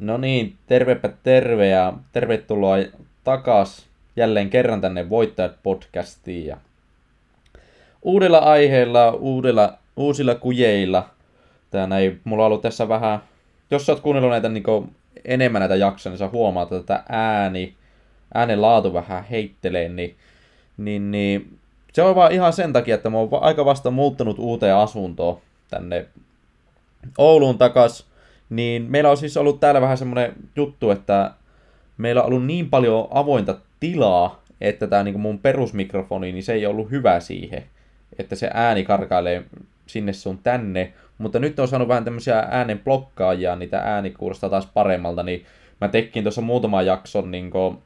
No niin, tervepä terve ja tervetuloa takas jälleen kerran tänne Voittajat podcastiin. Ja uudella aiheella, uudella, uusilla kujeilla. Tää ei, mulla on ollut tässä vähän, jos sä oot kuunnellut näitä niin enemmän näitä jaksoja, niin sä huomaat, että tätä ääni, äänen laatu vähän heittelee, niin, niin, niin se on vaan ihan sen takia, että mä oon aika vasta muuttanut uuteen asuntoon tänne Ouluun takas niin meillä on siis ollut täällä vähän semmoinen juttu, että meillä on ollut niin paljon avointa tilaa, että tämä niin mun perusmikrofoni, niin se ei ollut hyvä siihen. Että se ääni karkailee sinne sun tänne. Mutta nyt on saanut vähän tämmöisiä äänen blokkaajia, niitä ääni kuulostaa taas paremmalta, niin mä tekin tuossa muutaman jakson niin kuin,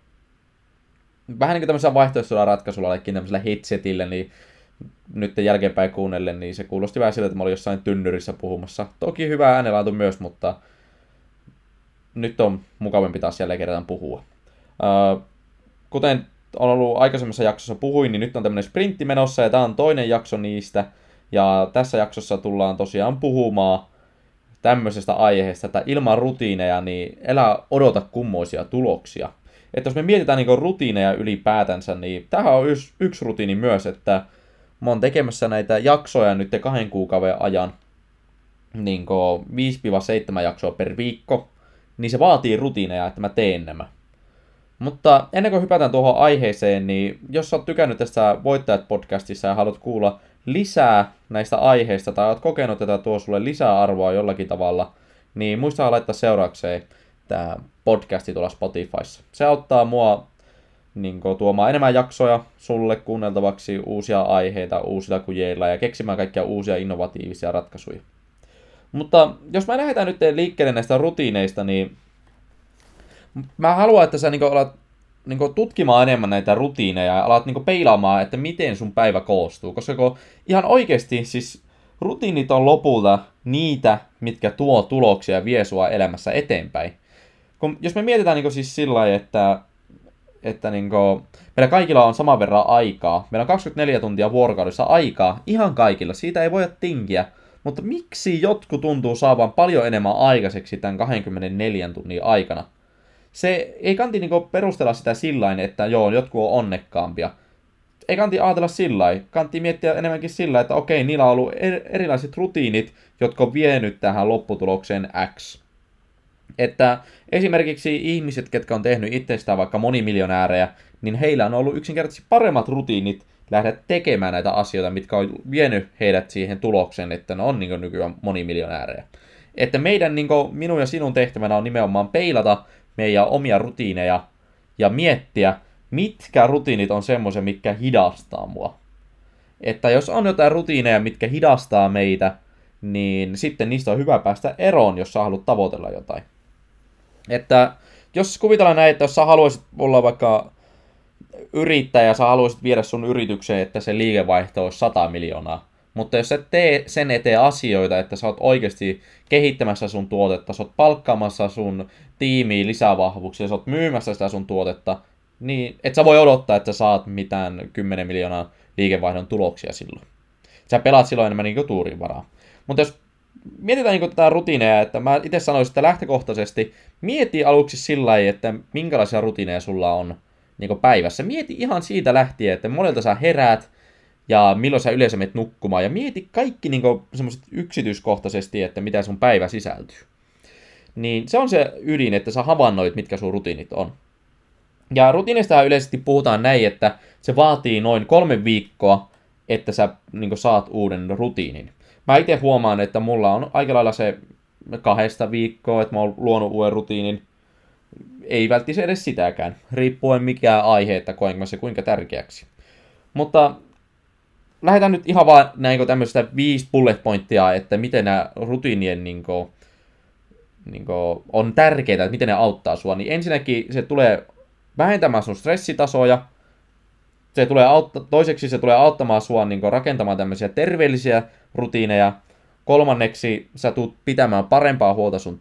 vähän niin kuin tämmöisellä vaihtoehtoisella ratkaisulla, eli tämmöisellä headsetillä, niin nyt jälkeenpäin kuunnellen, niin se kuulosti vähän siltä, että mä olin jossain tynnyrissä puhumassa. Toki hyvä äänenlaatu myös, mutta nyt on mukavampi taas jälleen kerran puhua. Uh, kuten on ollut aikaisemmassa jaksossa puhuin, niin nyt on tämmöinen sprintti menossa, ja tämä on toinen jakso niistä. Ja tässä jaksossa tullaan tosiaan puhumaan tämmöisestä aiheesta, että ilman rutiineja, niin elää odota kummoisia tuloksia. Että jos me mietitään niin rutiineja ylipäätänsä, niin tähän on yksi, yksi rutiini myös, että mä oon tekemässä näitä jaksoja nyt kahden kuukauden ajan, niin 5-7 jaksoa per viikko, niin se vaatii rutiineja, että mä teen nämä. Mutta ennen kuin hypätään tuohon aiheeseen, niin jos sä oot tykännyt tästä Voittajat-podcastissa ja haluat kuulla lisää näistä aiheista tai oot kokenut, että tuo sulle lisää arvoa jollakin tavalla, niin muista laittaa seuraakseen tämä podcasti tuolla Spotifyssa. Se auttaa mua niin kuin, tuomaan enemmän jaksoja sulle kuunneltavaksi, uusia aiheita uusilla kujeilla ja keksimään kaikkia uusia innovatiivisia ratkaisuja. Mutta jos mä lähdetään nyt liikkeelle näistä rutiineista, niin mä haluan, että sä niin kuin, alat niin kuin, tutkimaan enemmän näitä rutiineja ja alat niin kuin, peilaamaan, että miten sun päivä koostuu. Koska kun ihan oikeasti siis rutiinit on lopulta niitä, mitkä tuo tuloksia ja vie sua elämässä eteenpäin. Kun, jos me mietitään niin siis sillä lailla, että että niin kuin, meillä kaikilla on saman verran aikaa. Meillä on 24 tuntia vuorokaudessa aikaa, ihan kaikilla. Siitä ei voida tinkiä. Mutta miksi jotkut tuntuu saavan paljon enemmän aikaiseksi tämän 24 tunnin aikana? Se ei kanti niinku perustella sitä sillä että joo, jotkut on onnekkaampia. Ei kanti ajatella sillä Kanti miettiä enemmänkin sillä, että okei, niillä on ollut erilaiset rutiinit, jotka on vienyt tähän lopputulokseen X. Että esimerkiksi ihmiset, ketkä on tehnyt itsestään vaikka monimiljonäärejä, niin heillä on ollut yksinkertaisesti paremmat rutiinit lähteä tekemään näitä asioita, mitkä on vienyt heidät siihen tulokseen, että ne on niin nykyään monimiljonäärejä. Että meidän, niin kuin, minun ja sinun tehtävänä on nimenomaan peilata meidän omia rutiineja ja miettiä, mitkä rutiinit on semmoisia, mitkä hidastaa mua. Että jos on jotain rutiineja, mitkä hidastaa meitä, niin sitten niistä on hyvä päästä eroon, jos sä haluat tavoitella jotain. Että jos kuvitellaan näin, että jos sä haluaisit olla vaikka yrittäjä ja sä haluaisit viedä sun yritykseen, että se liikevaihto olisi 100 miljoonaa, mutta jos sä tee sen eteen asioita, että sä oot oikeasti kehittämässä sun tuotetta, sä oot palkkaamassa sun tiimiin lisävahvuuksia, sä oot myymässä sitä sun tuotetta, niin et sä voi odottaa, että sä saat mitään 10 miljoonaa liikevaihdon tuloksia silloin. Sä pelaat silloin enemmän niin tuurin varaa. Mutta jos mietitään niin tätä rutiineja, että mä itse sanoisin, että lähtökohtaisesti mieti aluksi sillä lailla, että minkälaisia rutiineja sulla on niin päivässä. Mieti ihan siitä lähtien, että monelta sä heräät ja milloin sä yleensä menet nukkumaan. Ja mieti kaikki niin semmoiset yksityiskohtaisesti, että mitä sun päivä sisältyy. Niin se on se ydin, että sä havainnoit, mitkä sun rutiinit on. Ja rutiinista yleisesti puhutaan näin, että se vaatii noin kolme viikkoa, että sä niin saat uuden rutiinin mä itse huomaan, että mulla on aika lailla se kahdesta viikkoa, että mä oon luonut uuden rutiinin. Ei välttämättä edes sitäkään, riippuen mikä aihe, että koenko se kuinka tärkeäksi. Mutta lähdetään nyt ihan vaan näin tämmöistä viisi bullet pointtia, että miten nämä rutiinien niin kuin, niin kuin, on tärkeitä, että miten ne auttaa sua. Niin ensinnäkin se tulee vähentämään sun stressitasoja, se tulee autta, toiseksi se tulee auttamaan sua niin rakentamaan tämmöisiä terveellisiä rutiineja. Kolmanneksi sä tuut pitämään parempaa huolta sun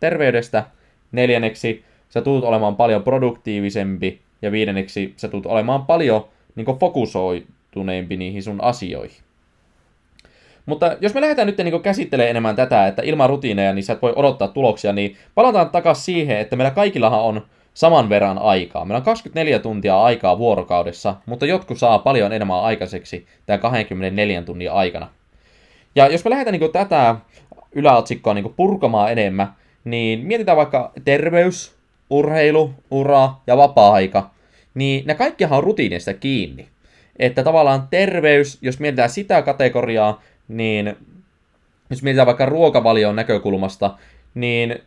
terveydestä. Neljänneksi sä tuut olemaan paljon produktiivisempi. Ja viidenneksi sä tuut olemaan paljon niin fokusoituneempi niihin sun asioihin. Mutta jos me lähdetään nyt niin käsittelemään enemmän tätä, että ilman rutiineja niin sä et voi odottaa tuloksia, niin palataan takaisin siihen, että meillä kaikillahan on saman verran aikaa. Meillä on 24 tuntia aikaa vuorokaudessa, mutta jotkut saa paljon enemmän aikaiseksi tämän 24 tunnin aikana. Ja jos me lähdetään niin tätä yläotsikkoa niin purkamaan enemmän, niin mietitään vaikka terveys, urheilu, ura ja vapaa-aika, niin ne kaikkihan on rutiinista kiinni. Että tavallaan terveys, jos mietitään sitä kategoriaa, niin jos mietitään vaikka ruokavalion näkökulmasta, niin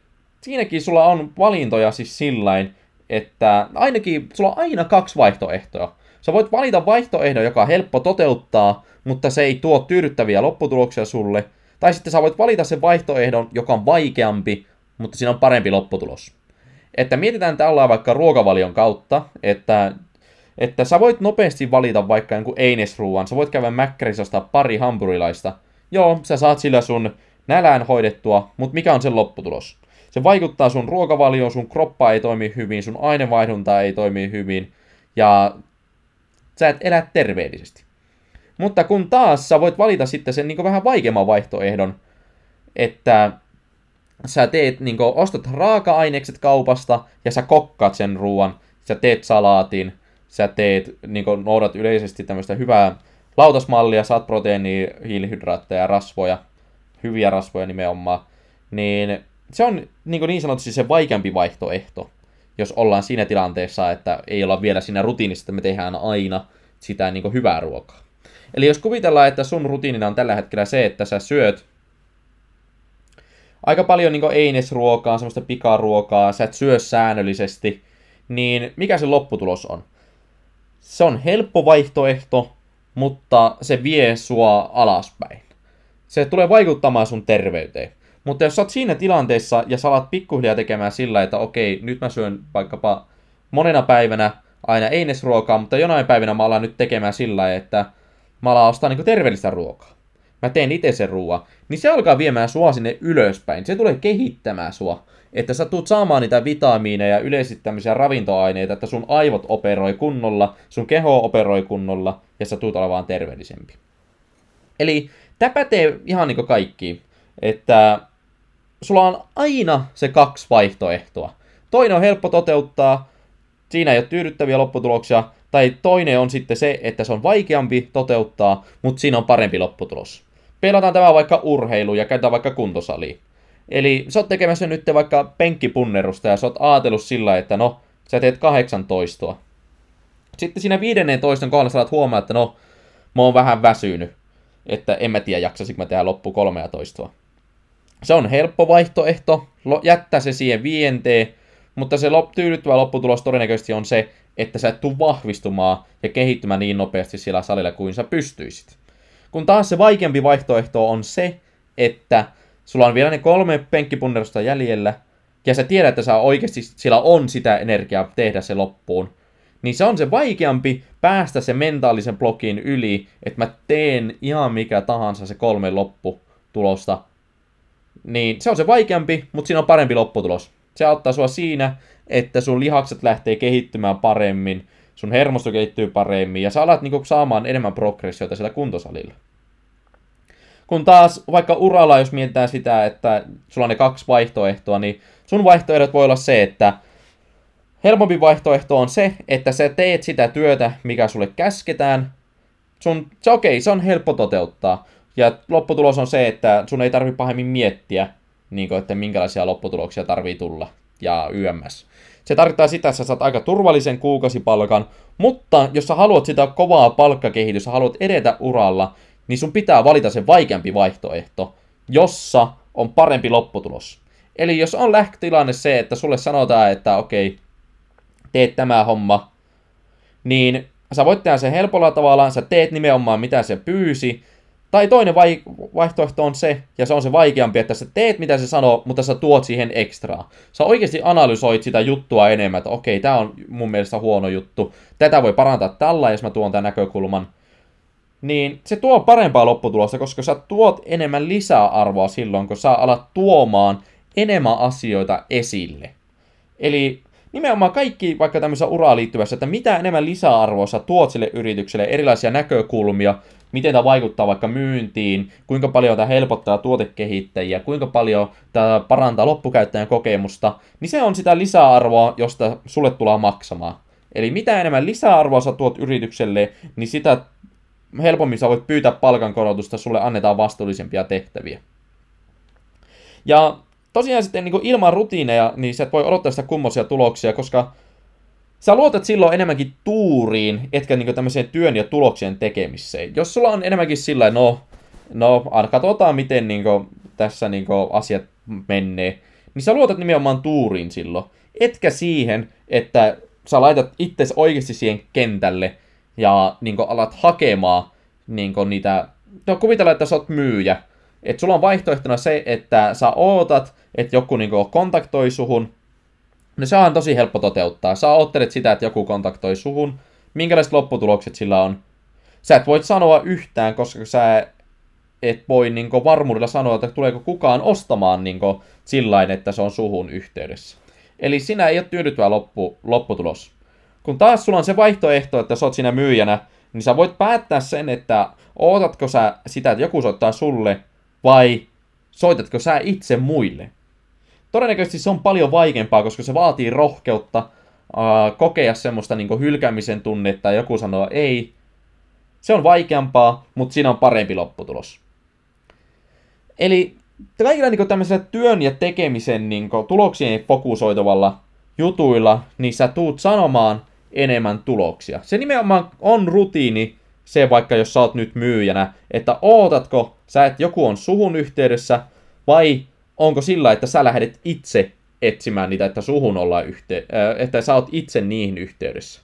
siinäkin sulla on valintoja siis sillain, että ainakin sulla on aina kaksi vaihtoehtoa. Sä voit valita vaihtoehdon, joka on helppo toteuttaa, mutta se ei tuo tyydyttäviä lopputuloksia sulle. Tai sitten sä voit valita sen vaihtoehdon, joka on vaikeampi, mutta siinä on parempi lopputulos. Että mietitään tällä vaikka ruokavalion kautta, että, että sä voit nopeasti valita vaikka jonkun einesruuan, sä voit käydä Mäkkärissä pari hampurilaista. Joo, sä saat sillä sun nälään hoidettua, mutta mikä on sen lopputulos? Se vaikuttaa sun ruokavalioon, sun kroppa ei toimi hyvin, sun ainevaihdunta ei toimi hyvin, ja sä et elä terveellisesti. Mutta kun taas sä voit valita sitten sen niin vähän vaikeamman vaihtoehdon, että sä teet, niin kuin, ostat raaka-ainekset kaupasta ja sä kokkaat sen ruoan, sä teet salaatin, sä teet, niin kuin, noudat yleisesti tämmöistä hyvää lautasmallia, saat proteiinia, hiilihydraatteja, rasvoja, hyviä rasvoja nimenomaan, niin se on niin, niin sanotusti se vaikeampi vaihtoehto, jos ollaan siinä tilanteessa, että ei olla vielä siinä rutiinissa, että me tehdään aina sitä niin hyvää ruokaa. Eli jos kuvitellaan, että sun rutiinina on tällä hetkellä se, että sä syöt aika paljon niin einesruokaa, semmoista pikaruokaa, sä et syö säännöllisesti, niin mikä se lopputulos on? Se on helppo vaihtoehto, mutta se vie sua alaspäin. Se tulee vaikuttamaan sun terveyteen. Mutta jos sä oot siinä tilanteessa ja sä alat pikkuhiljaa tekemään sillä, että okei, nyt mä syön vaikkapa monena päivänä aina einesruokaa, mutta jonain päivänä mä alan nyt tekemään sillä, että mä alan ostaa niinku terveellistä ruokaa. Mä teen itse sen ruoan. Niin se alkaa viemään sua sinne ylöspäin. Se tulee kehittämään sua. Että sä tuut saamaan niitä vitamiineja, yleisittämisiä ravintoaineita, että sun aivot operoi kunnolla, sun keho operoi kunnolla, ja sä tuut olemaan terveellisempi. Eli tämä pätee ihan niin kuin kaikki. Että sulla on aina se kaksi vaihtoehtoa. Toinen on helppo toteuttaa, siinä ei ole tyydyttäviä lopputuloksia, tai toinen on sitten se, että se on vaikeampi toteuttaa, mutta siinä on parempi lopputulos. Pelataan tämä vaikka urheilu ja käytetään vaikka kuntosali. Eli sä oot tekemässä nyt vaikka penkkipunnerusta ja sä oot ajatellut sillä, että no, sä teet kahdeksan toistoa. Sitten siinä viidennen toiston kohdalla sä huomaa, että no, mä oon vähän väsynyt. Että en mä tiedä, jaksasinko mä tehdä loppu kolmea toistoa. Se on helppo vaihtoehto, jättää se siihen vienteen, mutta se tyydyttävä lopputulos todennäköisesti on se, että sä et tule vahvistumaan ja kehittymään niin nopeasti siellä salilla kuin sä pystyisit. Kun taas se vaikeampi vaihtoehto on se, että sulla on vielä ne kolme penkkipunnerusta jäljellä, ja sä tiedät, että sä oikeasti sillä on sitä energiaa tehdä se loppuun, niin se on se vaikeampi päästä se mentaalisen blokin yli, että mä teen ihan mikä tahansa se kolme lopputulosta, niin se on se vaikeampi, mutta siinä on parempi lopputulos. Se auttaa sua siinä, että sun lihakset lähtee kehittymään paremmin, sun hermosto kehittyy paremmin, ja sä alat niinku saamaan enemmän progressioita siellä kuntosalilla. Kun taas vaikka uralla, jos mietitään sitä, että sulla on ne kaksi vaihtoehtoa, niin sun vaihtoehdot voi olla se, että helpompi vaihtoehto on se, että sä teet sitä työtä, mikä sulle käsketään. Sun, se okei, okay, se on helppo toteuttaa. Ja lopputulos on se, että sun ei tarvi pahemmin miettiä, niin kuin, että minkälaisia lopputuloksia tarvii tulla ja YMS. Se tarkoittaa sitä, että sä saat aika turvallisen kuukausipalkan, mutta jos sä haluat sitä kovaa palkkakehitystä, haluat edetä uralla, niin sun pitää valita se vaikeampi vaihtoehto, jossa on parempi lopputulos. Eli jos on lähtötilanne se, että sulle sanotaan, että okei, teet tämä homma, niin sä voit tehdä sen helpolla tavalla, sä teet nimenomaan mitä se pyysi, tai toinen vai- vaihtoehto on se, ja se on se vaikeampi, että sä teet mitä se sanoo, mutta sä tuot siihen ekstraa. Sä oikeasti analysoit sitä juttua enemmän, että okei, tämä on mun mielestä huono juttu, tätä voi parantaa tällä, jos mä tuon tämän näkökulman. Niin se tuo parempaa lopputulosta, koska sä tuot enemmän lisäarvoa silloin, kun sä alat tuomaan enemmän asioita esille. Eli nimenomaan kaikki vaikka tämmöisessä uraan liittyvässä, että mitä enemmän lisäarvoa sä tuot sille yritykselle, erilaisia näkökulmia, miten tämä vaikuttaa vaikka myyntiin, kuinka paljon tämä helpottaa tuotekehittäjiä, kuinka paljon tämä parantaa loppukäyttäjän kokemusta, niin se on sitä lisäarvoa, josta sulle tulee maksamaan. Eli mitä enemmän lisäarvoa sä tuot yritykselle, niin sitä helpommin sä voit pyytää palkankorotusta, sulle annetaan vastuullisempia tehtäviä. Ja tosiaan sitten niin ilman rutiineja, niin sä et voi odottaa sitä kummoisia tuloksia, koska sä luotat silloin enemmänkin tuuriin, etkä niin tämmöiseen työn ja tuloksien tekemiseen. Jos sulla on enemmänkin sillä, no, no katsotaan miten niin kuin, tässä niin kuin, asiat menee, niin sä luotat nimenomaan tuuriin silloin. Etkä siihen, että sä laitat itse oikeasti siihen kentälle ja niin kuin, alat hakemaan niin kuin, niitä... No kuvitella, että sä oot myyjä. Että sulla on vaihtoehtona se, että sä ootat, että joku niin kuin, kontaktoi suhun. No se on tosi helppo toteuttaa. Sä oottelet sitä, että joku kontaktoi suhun. Minkälaiset lopputulokset sillä on? Sä et voit sanoa yhtään, koska sä et voi niin varmuudella sanoa, että tuleeko kukaan ostamaan niin sillain, että se on suhun yhteydessä. Eli sinä ei ole tyydyttävä loppu, lopputulos. Kun taas sulla on se vaihtoehto, että sä oot siinä myyjänä, niin sä voit päättää sen, että ootatko sä sitä, että joku soittaa sulle, vai soitatko sä itse muille. Todennäköisesti se on paljon vaikeampaa, koska se vaatii rohkeutta äh, kokea semmoista niin hylkäämisen tunnetta ja joku sanoo ei. Se on vaikeampaa, mutta siinä on parempi lopputulos. Eli kaikilla niin tämmöisellä työn ja tekemisen niin tuloksien fokusoituvalla jutuilla, niin sä tuut sanomaan enemmän tuloksia. Se nimenomaan on rutiini, se vaikka jos sä oot nyt myyjänä, että ootatko sä, että joku on suhun yhteydessä, vai onko sillä, että sä lähdet itse etsimään niitä, että suhun ollaan yhte- äh, että sä oot itse niihin yhteydessä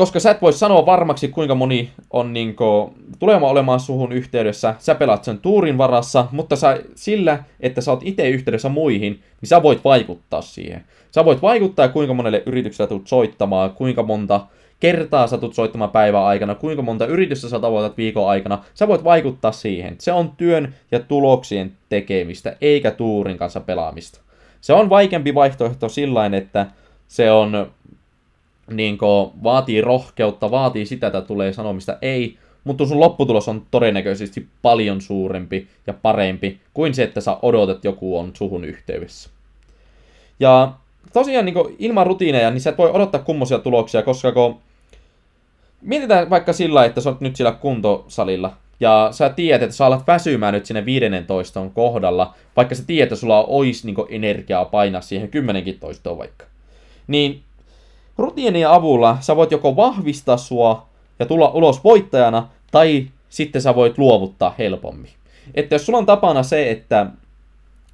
koska sä et voi sanoa varmaksi, kuinka moni on niinku, tulemaan olemaan suhun yhteydessä, sä pelaat sen tuurin varassa, mutta sä, sillä, että sä oot itse yhteydessä muihin, niin sä voit vaikuttaa siihen. Sä voit vaikuttaa, kuinka monelle yritykselle tulet soittamaan, kuinka monta kertaa sä tulet soittamaan päivän aikana, kuinka monta yritystä sä tavoitat viikon aikana, sä voit vaikuttaa siihen. Se on työn ja tuloksien tekemistä, eikä tuurin kanssa pelaamista. Se on vaikeampi vaihtoehto sillä että se on niin vaatii rohkeutta, vaatii sitä, että tulee sanomista ei, mutta sun lopputulos on todennäköisesti paljon suurempi ja parempi kuin se, että sä odotat joku on suhun yhteydessä. Ja tosiaan niin ilman rutiineja, niin sä et voi odottaa kummosia tuloksia, koska kun mietitään vaikka sillä, että sä oot nyt sillä kuntosalilla, ja sä tiedät, että sä alat väsymään nyt sinne 15 kohdalla, vaikka sä tiedät, että sulla olisi niin energiaa painaa siihen 10 toistoon vaikka. Niin Rutiinien avulla sä voit joko vahvistaa sua ja tulla ulos voittajana, tai sitten sä voit luovuttaa helpommin. Että jos sulla on tapana se, että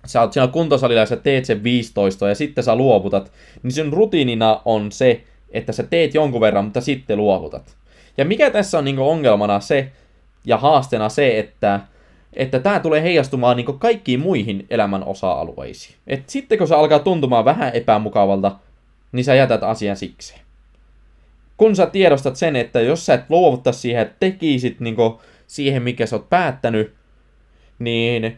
sä oot siinä kuntosalilla ja sä teet sen 15 ja sitten sä luovutat, niin sun rutiinina on se, että sä teet jonkun verran, mutta sitten luovutat. Ja mikä tässä on niin ongelmana se, ja haasteena se, että että tämä tulee heijastumaan niin kaikkiin muihin elämän osa-alueisiin. Et sitten kun se alkaa tuntumaan vähän epämukavalta, niin sä jätät asian siksi. Kun sä tiedostat sen, että jos sä et luovuttaa siihen, että tekisit niin siihen, mikä sä oot päättänyt, niin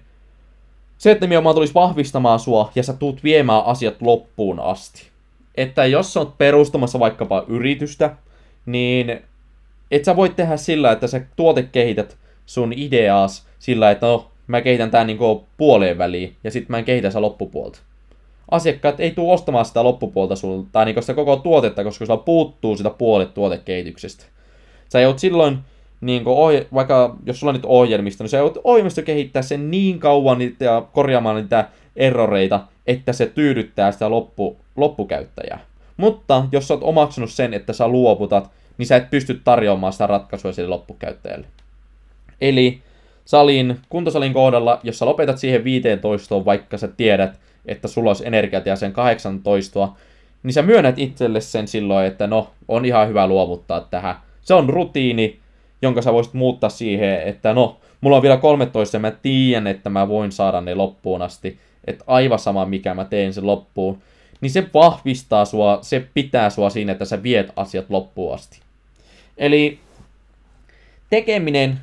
se, että nimenomaan tulisi vahvistamaan sua ja sä tuut viemään asiat loppuun asti. Että jos sä oot perustamassa vaikkapa yritystä, niin et sä voi tehdä sillä, että sä tuotekehität sun ideaas sillä, että no, mä kehitän tää niinku puoleen väliin ja sitten mä en kehitä sitä loppupuolta asiakkaat ei tule ostamaan sitä loppupuolta sulta, tai niin sitä koko tuotetta, koska sulla puuttuu sitä puolet tuotekehityksestä. Sä joudut silloin, niin ohje, vaikka jos sulla on nyt ohjelmisto, niin sä joudut ohjelmisto kehittää sen niin kauan ja korjaamaan niitä erroreita, että se tyydyttää sitä loppu, loppukäyttäjää. Mutta jos sä oot omaksunut sen, että sä luovutat, niin sä et pysty tarjoamaan sitä ratkaisua sille loppukäyttäjälle. Eli salin, kuntosalin kohdalla, jos sä lopetat siihen 15, vaikka sä tiedät, että sulla olisi energiat ja sen 18, niin sä myönnät itselle sen silloin, että no, on ihan hyvä luovuttaa tähän. Se on rutiini, jonka sä voisit muuttaa siihen, että no, mulla on vielä 13 ja mä tiedän, että mä voin saada ne loppuun asti. Että aivan sama, mikä mä teen sen loppuun. Niin se vahvistaa sua, se pitää sua siinä, että sä viet asiat loppuun asti. Eli tekeminen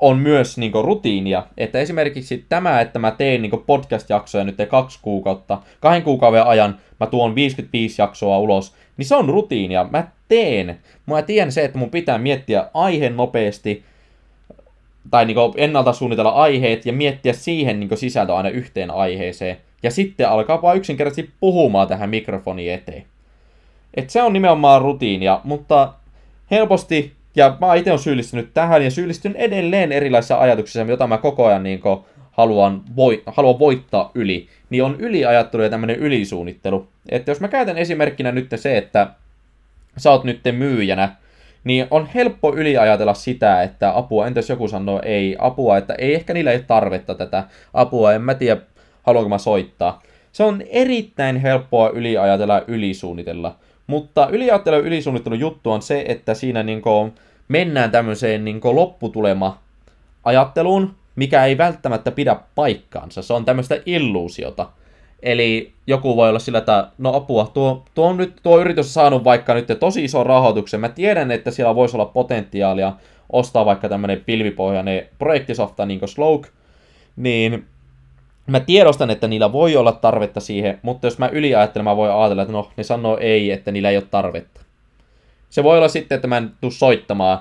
on myös niin kuin, rutiinia. Että esimerkiksi tämä, että mä teen niin kuin, podcast-jaksoja nyt kaksi kuukautta, kahden kuukauden ajan mä tuon 55 jaksoa ulos, niin se on rutiinia. Mä teen. Mä tiedän se, että mun pitää miettiä aihe nopeasti, tai niin ennalta suunnitella aiheet ja miettiä siihen niin sisältö aina yhteen aiheeseen. Ja sitten alkaa vaan yksinkertaisesti puhumaan tähän mikrofoniin eteen. Et se on nimenomaan rutiinia, mutta helposti ja mä itse olen syyllistynyt tähän ja syyllistyn edelleen erilaisissa ajatuksissa, joita mä koko ajan niin haluan, voi, haluan voittaa yli. Niin on yliajattelu ja tämmöinen ylisuunnittelu. Että jos mä käytän esimerkkinä nyt se, että sä oot nyt myyjänä, niin on helppo yliajatella sitä, että apua, entäs joku sanoo ei, apua, että ei ehkä niillä ei ole tarvetta tätä apua, en mä tiedä, haluanko mä soittaa. Se on erittäin helppoa yliajatella ylisuunnitella. Mutta yliajattelu ja ylisuunnittelun juttu on se, että siinä niin kuin mennään tämmöiseen niin lopputulema ajatteluun, mikä ei välttämättä pidä paikkaansa. Se on tämmöistä illuusiota. Eli joku voi olla sillä, että no apua, tuo, tuo, on nyt, tuo yritys on saanut vaikka nyt tosi ison rahoituksen. Mä tiedän, että siellä voisi olla potentiaalia ostaa vaikka tämmöinen pilvipohjainen projektisofta niin kuin Sloke, niin mä tiedostan, että niillä voi olla tarvetta siihen, mutta jos mä yliajattelen, mä voin ajatella, että no, ne sanoo ei, että niillä ei ole tarvetta. Se voi olla sitten, että mä en tuu soittamaan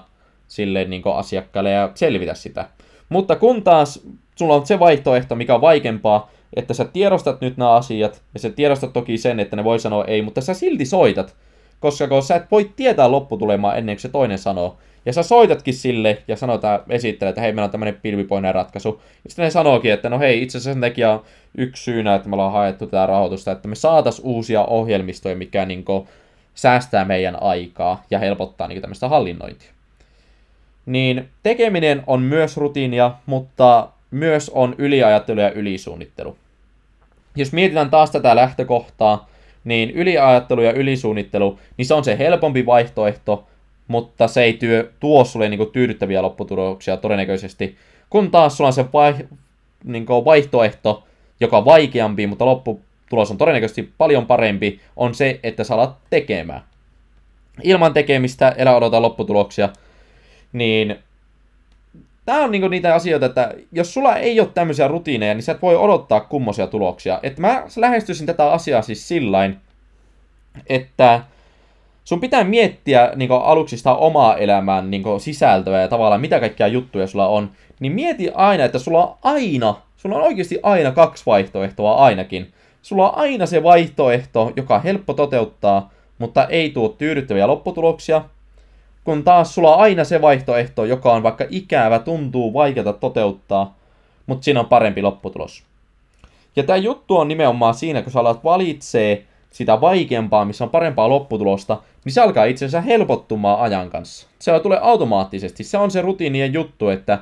sille niin asiakkaalle ja selvitä sitä. Mutta kun taas sulla on se vaihtoehto, mikä on vaikeampaa, että sä tiedostat nyt nämä asiat, ja sä tiedostat toki sen, että ne voi sanoa ei, mutta sä silti soitat, koska kun sä et voi tietää lopputulemaa ennen kuin se toinen sanoo, ja sä soitatkin sille ja sanotaan, esittelee, että hei, meillä on tämmöinen pilvipoinen ratkaisu. Ja sitten ne sanookin, että no hei, itse asiassa sen takia on yksi syynä, että me ollaan haettu tätä rahoitusta, että me saatas uusia ohjelmistoja, mikä niin kuin, säästää meidän aikaa ja helpottaa niin tämmöistä hallinnointia. Niin tekeminen on myös rutiinia, mutta myös on yliajattelu ja ylisuunnittelu. Jos mietitään taas tätä lähtökohtaa, niin yliajattelu ja ylisuunnittelu, niin se on se helpompi vaihtoehto, mutta se ei työ, tuo sulle niin kuin, tyydyttäviä lopputuloksia todennäköisesti. Kun taas sulla on se vai, niin kuin, vaihtoehto, joka on vaikeampi, mutta lopputulos on todennäköisesti paljon parempi, on se, että sä alat tekemään. Ilman tekemistä, elä odota lopputuloksia, niin tämä on niinku niitä asioita, että jos sulla ei ole tämmöisiä rutiineja, niin sä et voi odottaa kummosia tuloksia. Että mä lähestyisin tätä asiaa siis sillain, että sun pitää miettiä niin aluksi sitä omaa elämään niin sisältöä ja tavallaan mitä kaikkia juttuja sulla on, niin mieti aina, että sulla on aina, sulla on oikeasti aina kaksi vaihtoehtoa ainakin. Sulla on aina se vaihtoehto, joka on helppo toteuttaa, mutta ei tuo tyydyttäviä lopputuloksia, kun taas sulla on aina se vaihtoehto, joka on vaikka ikävä, tuntuu vaikeata toteuttaa, mutta siinä on parempi lopputulos. Ja tämä juttu on nimenomaan siinä, kun sä alat valitsee sitä vaikeampaa, missä on parempaa lopputulosta, niin se alkaa itse asiassa helpottumaan ajan kanssa. Se tulee automaattisesti. Se on se rutiinien juttu, että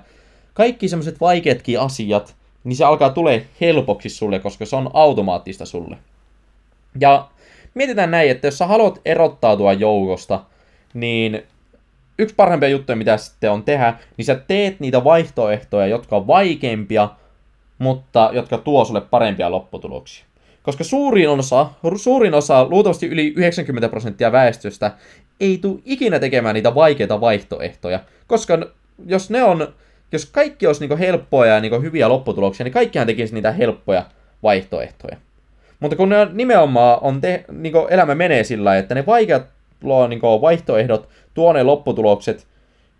kaikki semmoiset vaikeatkin asiat, niin se alkaa tulee helpoksi sulle, koska se on automaattista sulle. Ja mietitään näin, että jos sä haluat erottautua joukosta, niin yksi parhaimpia juttuja, mitä sitten on tehdä, niin sä teet niitä vaihtoehtoja, jotka on vaikeampia, mutta jotka tuo sulle parempia lopputuloksia. Koska suurin osa, suurin osa, luultavasti yli 90 prosenttia väestöstä, ei tule ikinä tekemään niitä vaikeita vaihtoehtoja. Koska jos ne on, jos kaikki olisi niin helppoja ja niin hyviä lopputuloksia, niin kaikkihan tekisi niitä helppoja vaihtoehtoja. Mutta kun ne nimenomaan on te, niin elämä menee sillä että ne vaikeat niin vaihtoehdot tuo ne lopputulokset,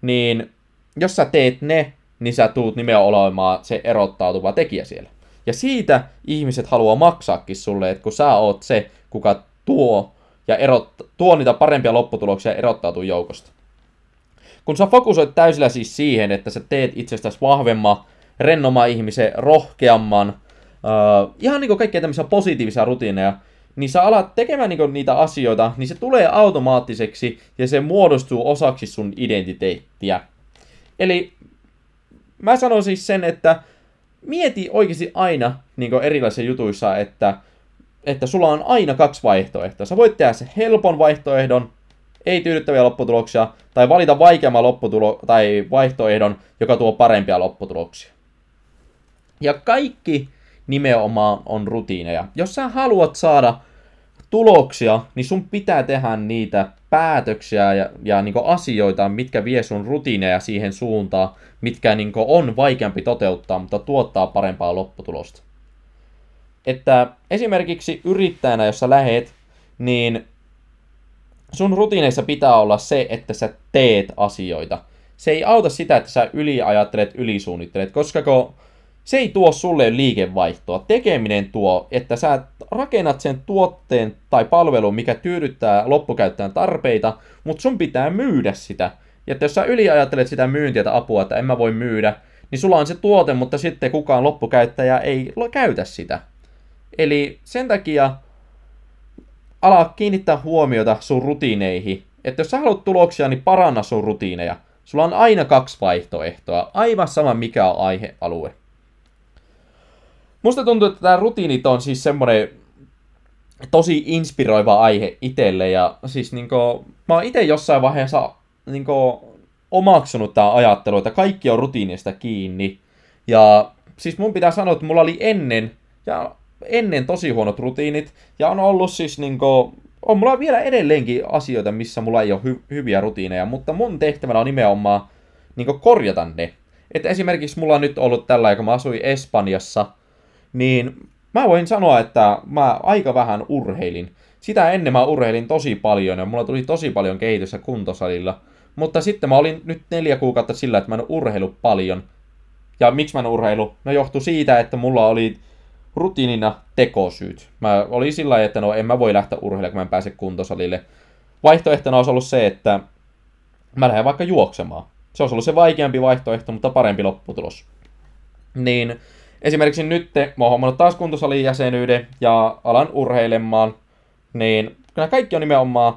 niin jos sä teet ne, niin sä tuut nimenomaan se erottautuva tekijä siellä. Ja siitä ihmiset haluaa maksaakin sulle, että kun sä oot se, kuka tuo ja erot, tuo niitä parempia lopputuloksia erottautuu joukosta. Kun sä fokusoit täysillä siis siihen, että sä teet itsestäsi vahvemman, rennoman ihmisen, rohkeamman, uh, ihan niin kuin kaikkea tämmöisiä positiivisia rutiineja, niin sä alat tekemään niin niitä asioita, niin se tulee automaattiseksi ja se muodostuu osaksi sun identiteettiä. Eli mä sanon siis sen, että mieti oikeasti aina niin erilaisissa jutuissa, että, että sulla on aina kaksi vaihtoehtoa. Sä voit tehdä se helpon vaihtoehdon, ei tyydyttäviä lopputuloksia, tai valita vaikeamman lopputulo- tai vaihtoehdon, joka tuo parempia lopputuloksia. Ja kaikki nimenomaan on rutiineja. Jos sä haluat saada tuloksia, niin sun pitää tehdä niitä päätöksiä ja, ja niin asioita, mitkä vie sun rutiineja siihen suuntaan, mitkä niin on vaikeampi toteuttaa, mutta tuottaa parempaa lopputulosta. Että esimerkiksi yrittäjänä, jos sä lähet, niin sun rutiineissa pitää olla se, että sä teet asioita. Se ei auta sitä, että sä yliajattelet, ylisuunnittelet, koska kun se ei tuo sulle liikevaihtoa. Tekeminen tuo, että sä rakennat sen tuotteen tai palvelun, mikä tyydyttää loppukäyttäjän tarpeita, mutta sun pitää myydä sitä. Ja että jos sä yliajattelet sitä myyntiä tai apua, että en mä voi myydä, niin sulla on se tuote, mutta sitten kukaan loppukäyttäjä ei käytä sitä. Eli sen takia ala kiinnittää huomiota sun rutiineihin. Että jos sä haluat tuloksia, niin paranna sun rutiineja. Sulla on aina kaksi vaihtoehtoa, aivan sama mikä on aihealue. Musta tuntuu, että tämä rutiinit on siis semmoinen tosi inspiroiva aihe itselle. Ja siis niinku, mä oon itse jossain vaiheessa niinku, omaksunut tämä ajattelu, että kaikki on rutiinista kiinni. Ja siis mun pitää sanoa, että mulla oli ennen, ja ennen tosi huonot rutiinit, ja on ollut siis niinku, on mulla vielä edelleenkin asioita, missä mulla ei ole hy- hyviä rutiineja, mutta mun tehtävänä on nimenomaan niinku korjata ne. Että esimerkiksi mulla on nyt ollut tällä, kun mä asuin Espanjassa, niin mä voin sanoa, että mä aika vähän urheilin. Sitä ennen mä urheilin tosi paljon ja mulla tuli tosi paljon kehitystä kuntosalilla. Mutta sitten mä olin nyt neljä kuukautta sillä, että mä en urheilu paljon. Ja miksi mä en urheilu? No johtui siitä, että mulla oli rutiinina tekosyyt. Mä olin sillä lailla, että no en mä voi lähteä urheilemaan, kun mä en pääse kuntosalille. Vaihtoehtona olisi ollut se, että mä lähden vaikka juoksemaan. Se olisi ollut se vaikeampi vaihtoehto, mutta parempi lopputulos. Niin esimerkiksi nyt mä oon hommannut taas kuntosalin jäsenyyden ja alan urheilemaan, niin kyllä kaikki on nimenomaan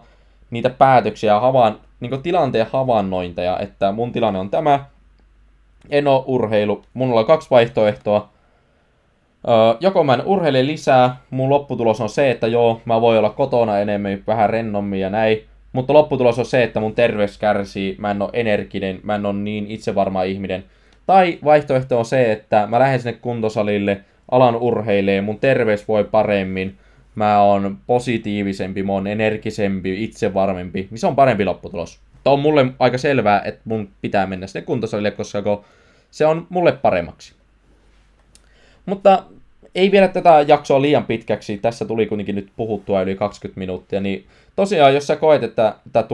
niitä päätöksiä ja havaan, niin tilanteen havainnointeja, että mun tilanne on tämä, en oo urheilu, mulla on kaksi vaihtoehtoa, Öö, joko mä en urheile lisää, mun lopputulos on se, että joo, mä voin olla kotona enemmän, vähän rennommin ja näin, mutta lopputulos on se, että mun terveys kärsii, mä en ole energinen, mä en ole niin itsevarma ihminen, tai vaihtoehto on se, että mä lähden sinne kuntosalille, alan urheilee, mun terveys voi paremmin, mä oon positiivisempi, mä oon energisempi, itsevarmempi, niin se on parempi lopputulos. Tämä on mulle aika selvää, että mun pitää mennä sinne kuntosalille, koska se on mulle paremmaksi. Mutta ei vielä tätä jaksoa liian pitkäksi, tässä tuli kuitenkin nyt puhuttua yli 20 minuuttia, niin tosiaan, jos sä koet, että tämä,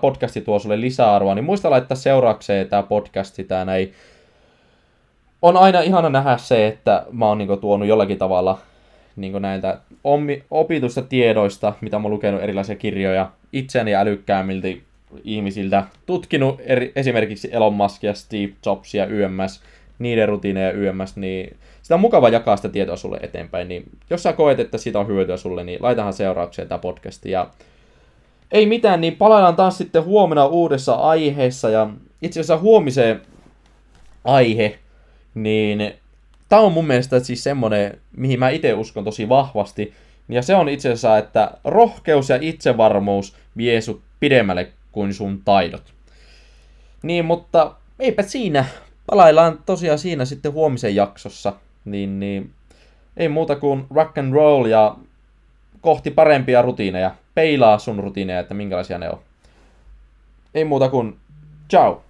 podcasti tuo sulle lisäarvoa, niin muista laittaa seuraakseen tämä podcasti, tämä näin on aina ihana nähdä se, että mä oon niinku tuonut jollakin tavalla niinku näiltä opitusta tiedoista, mitä mä oon lukenut erilaisia kirjoja itseäni älykkäämmiltä ihmisiltä, tutkinut eri, esimerkiksi Elon Muskia, Steve Jobsia, YMS, niiden rutiineja YMS, niin sitä on mukava jakaa sitä tietoa sulle eteenpäin, niin jos sä koet, että siitä on hyötyä sulle, niin laitahan seuraukseen tämä podcasti, ja ei mitään, niin palaillaan taas sitten huomenna uudessa aiheessa, ja itse asiassa huomiseen aihe niin tämä on mun mielestä siis semmonen, mihin mä itse uskon tosi vahvasti. Ja se on itse asiassa, että rohkeus ja itsevarmuus vie sut pidemmälle kuin sun taidot. Niin, mutta eipä siinä. Palaillaan tosiaan siinä sitten huomisen jaksossa. Niin, niin ei muuta kuin rock and roll ja kohti parempia rutiineja. Peilaa sun rutiineja, että minkälaisia ne on. Ei muuta kuin ciao!